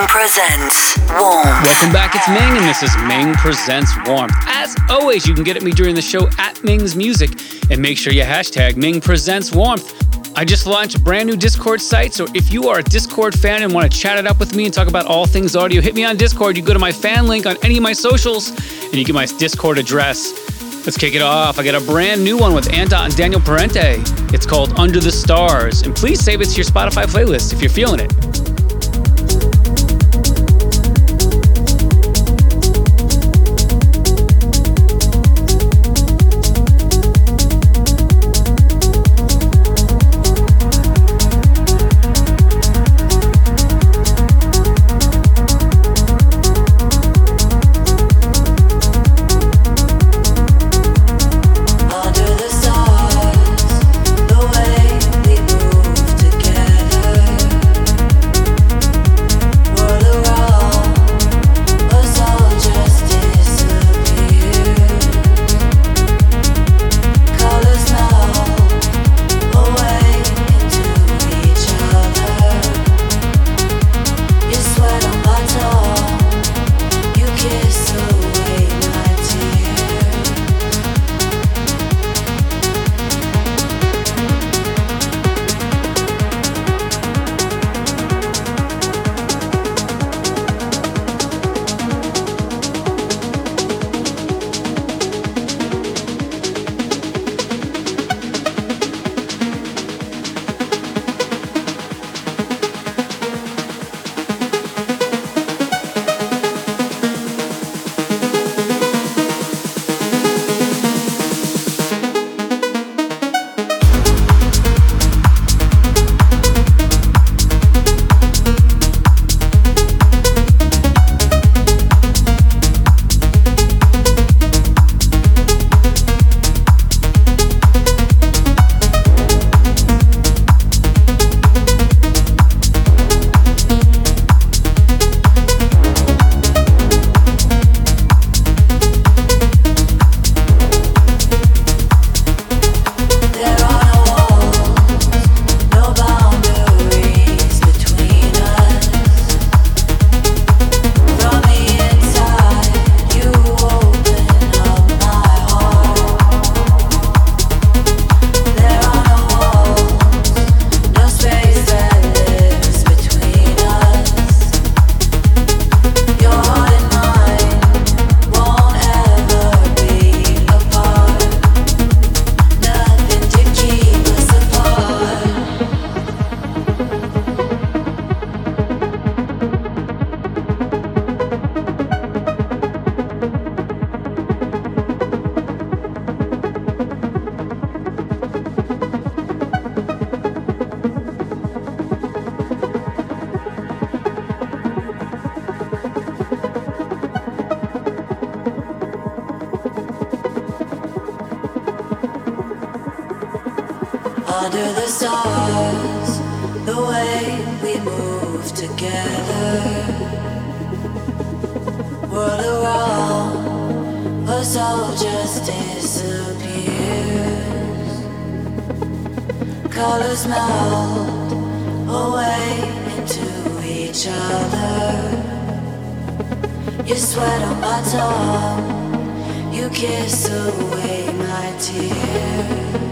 Ming presents Warmth. Welcome back, it's Ming, and this is Ming Presents Warmth. As always, you can get at me during the show at Ming's Music, and make sure you hashtag Ming Presents Warmth. I just launched a brand new Discord site, so if you are a Discord fan and want to chat it up with me and talk about all things audio, hit me on Discord. You go to my fan link on any of my socials, and you get my Discord address. Let's kick it off. I got a brand new one with Anta and Daniel Parente. It's called Under the Stars, and please save it to your Spotify playlist if you're feeling it. Colors melt away into each other. You sweat on my tongue, you kiss away my tears.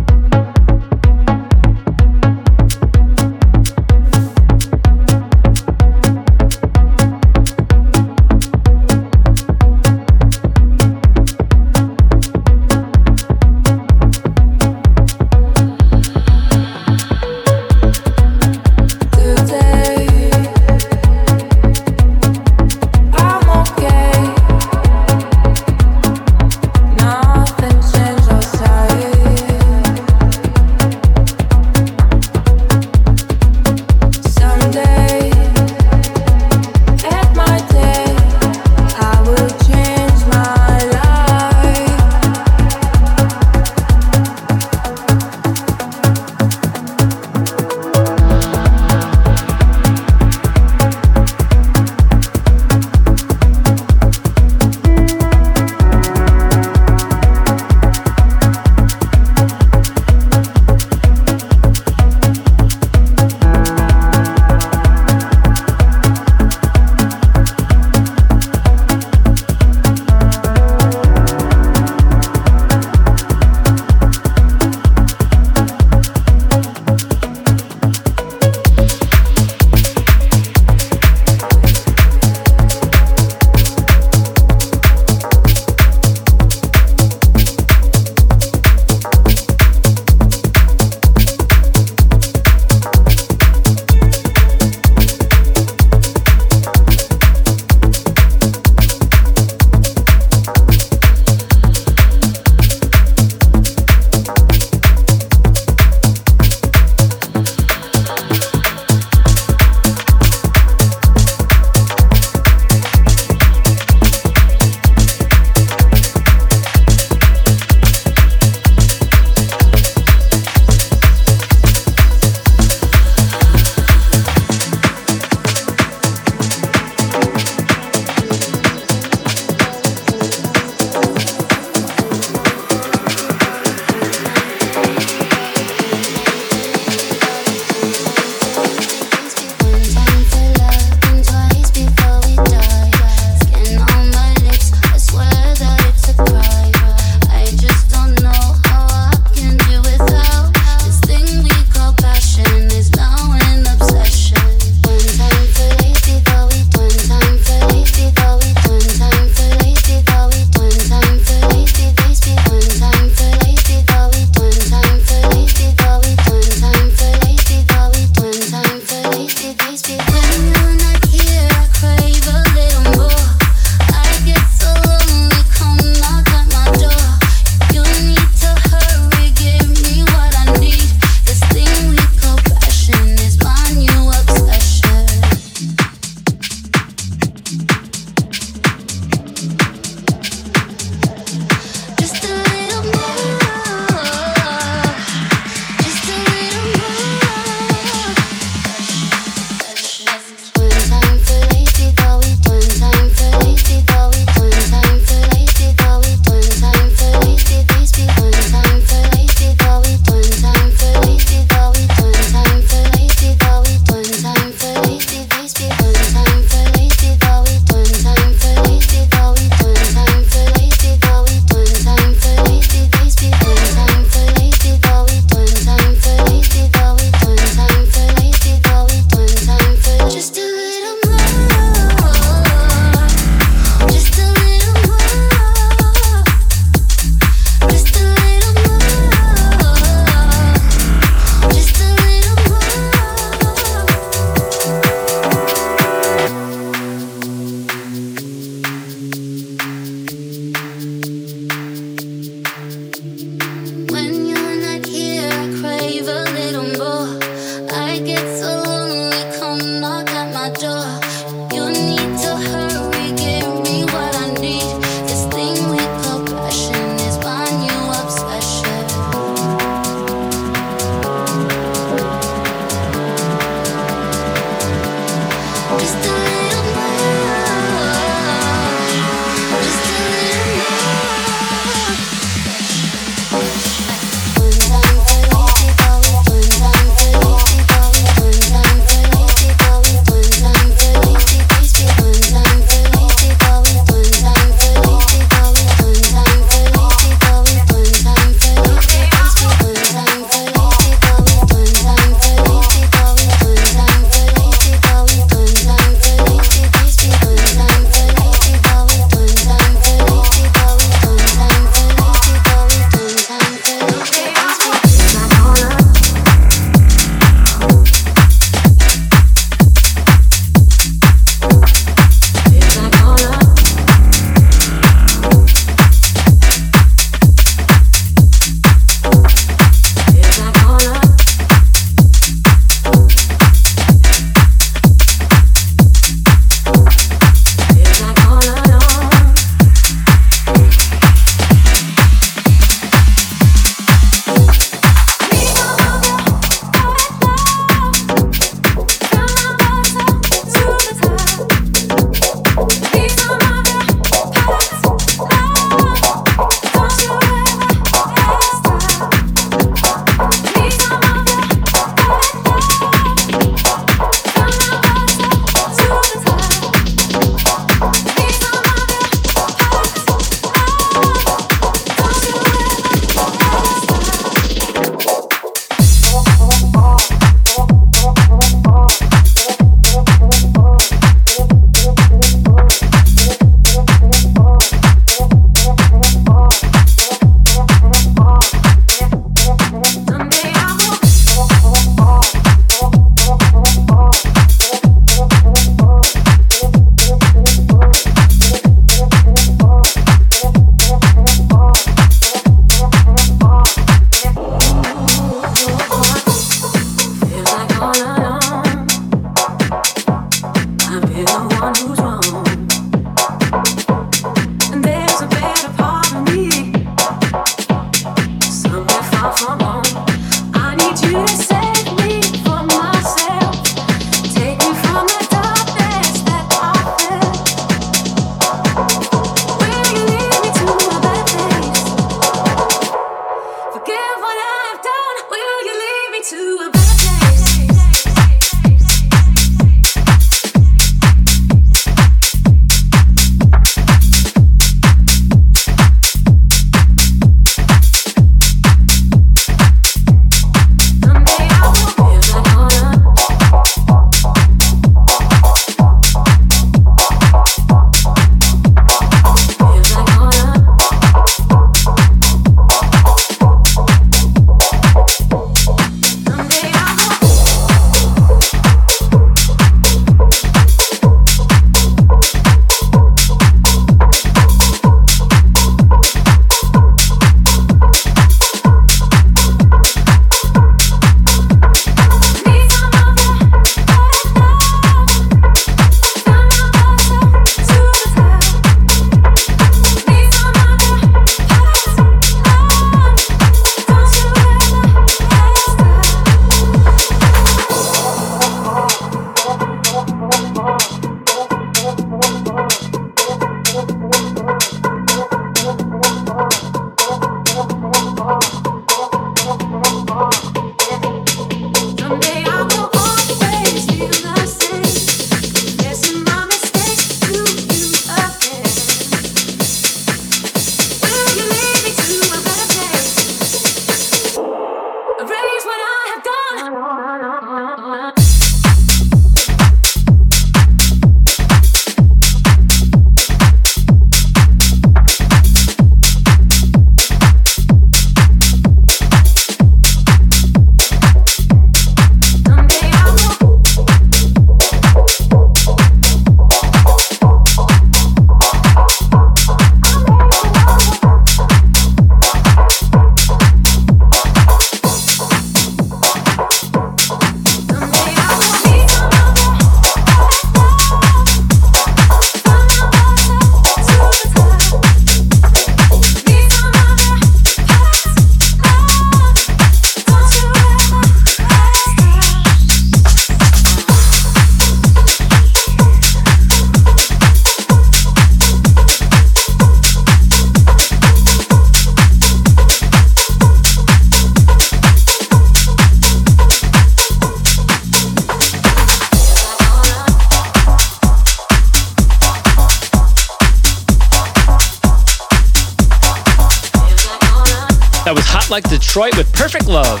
Detroit with Perfect Love.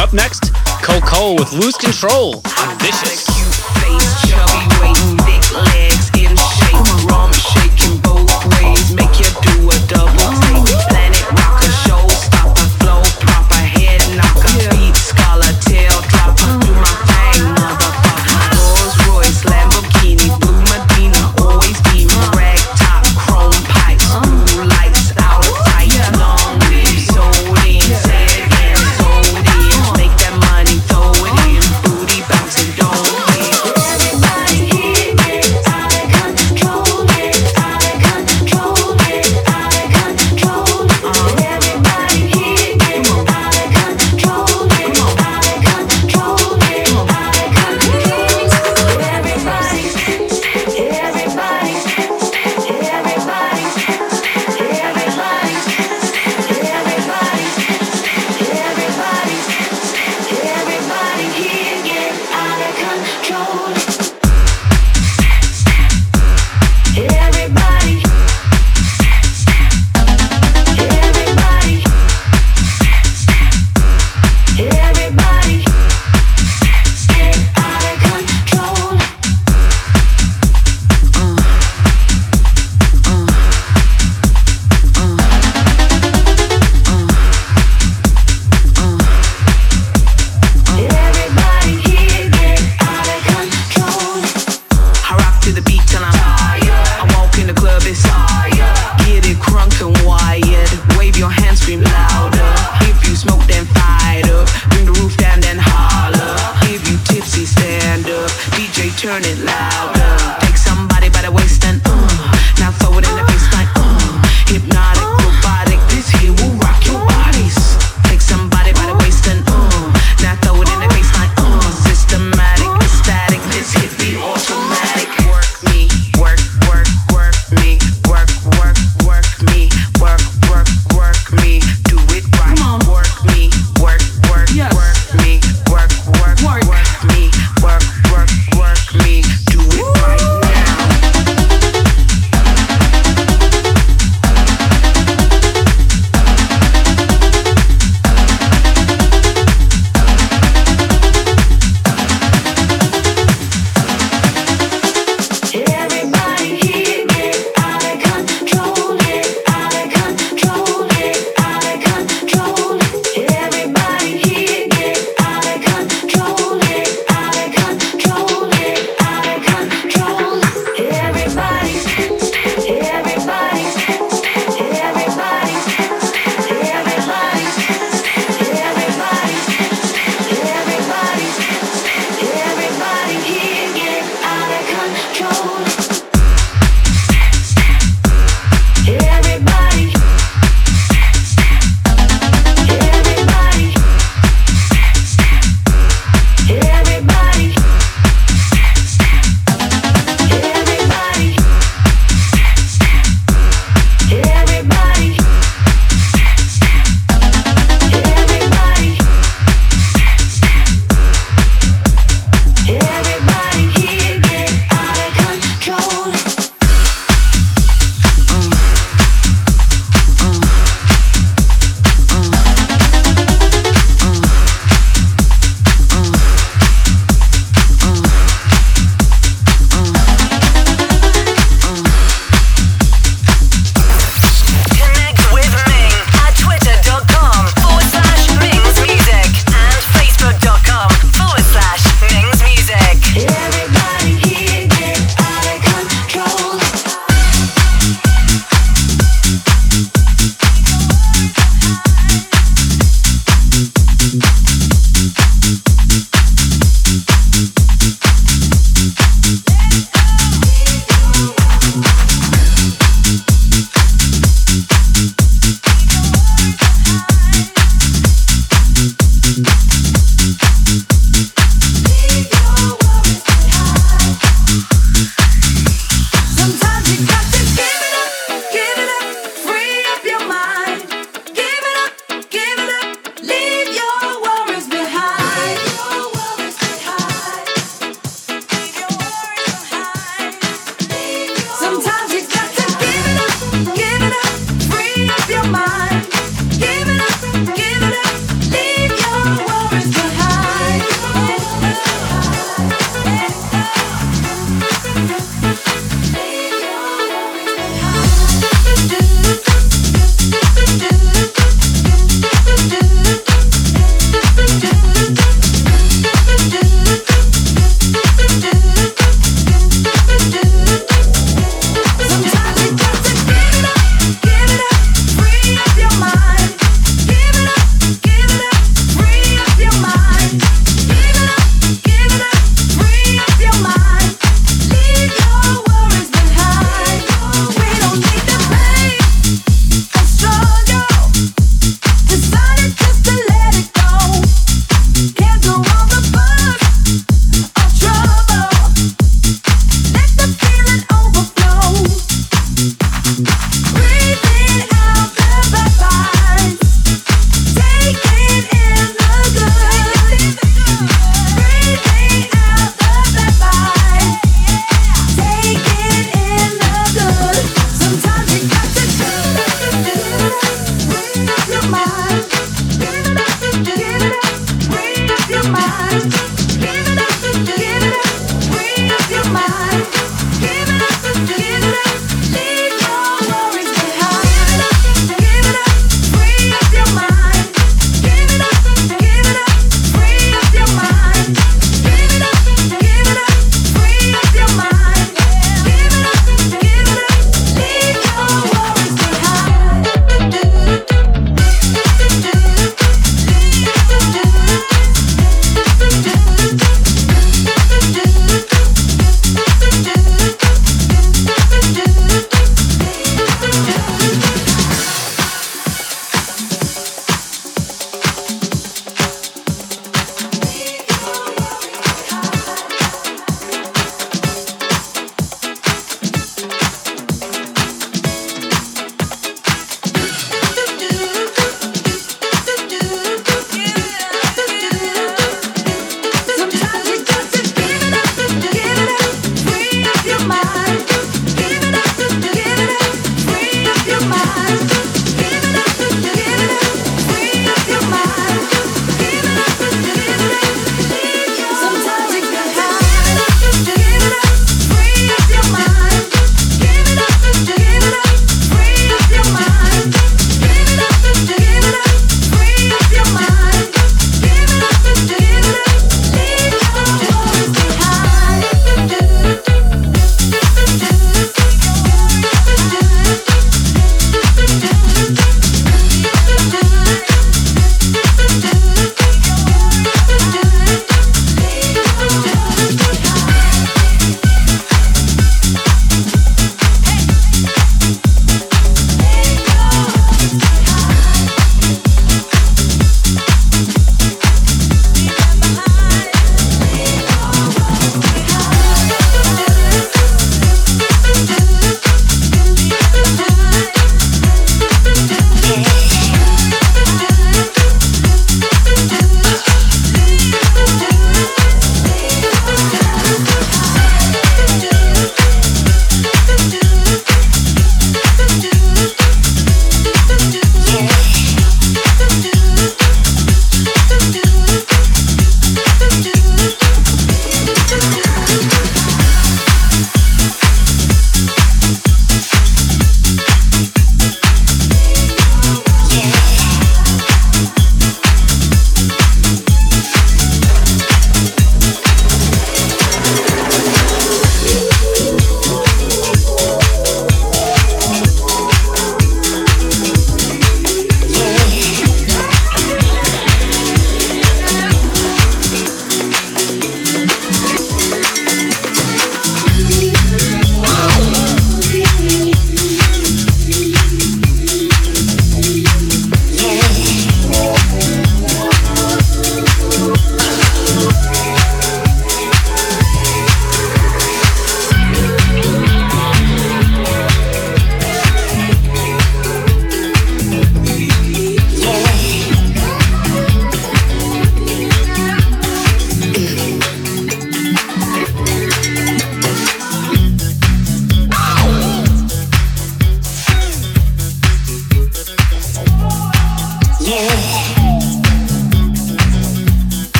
Up next, Cole Cole with Lose Control.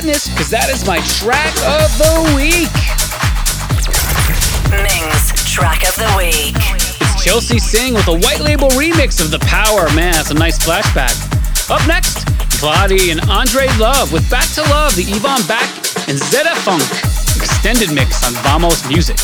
Hotness, because that is my track of the week. Ming's track of the week. It's Chelsea Singh with a white label remix of The Power. Man, that's a nice flashback. Up next, Vladi and Andre Love with Back to Love, the Yvonne Back and Zeta Funk extended mix on Vamos Music.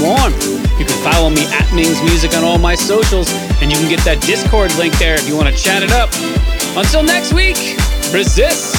Warmth. You can follow me at Ming's Music on all my socials, and you can get that Discord link there if you want to chat it up. Until next week, resist.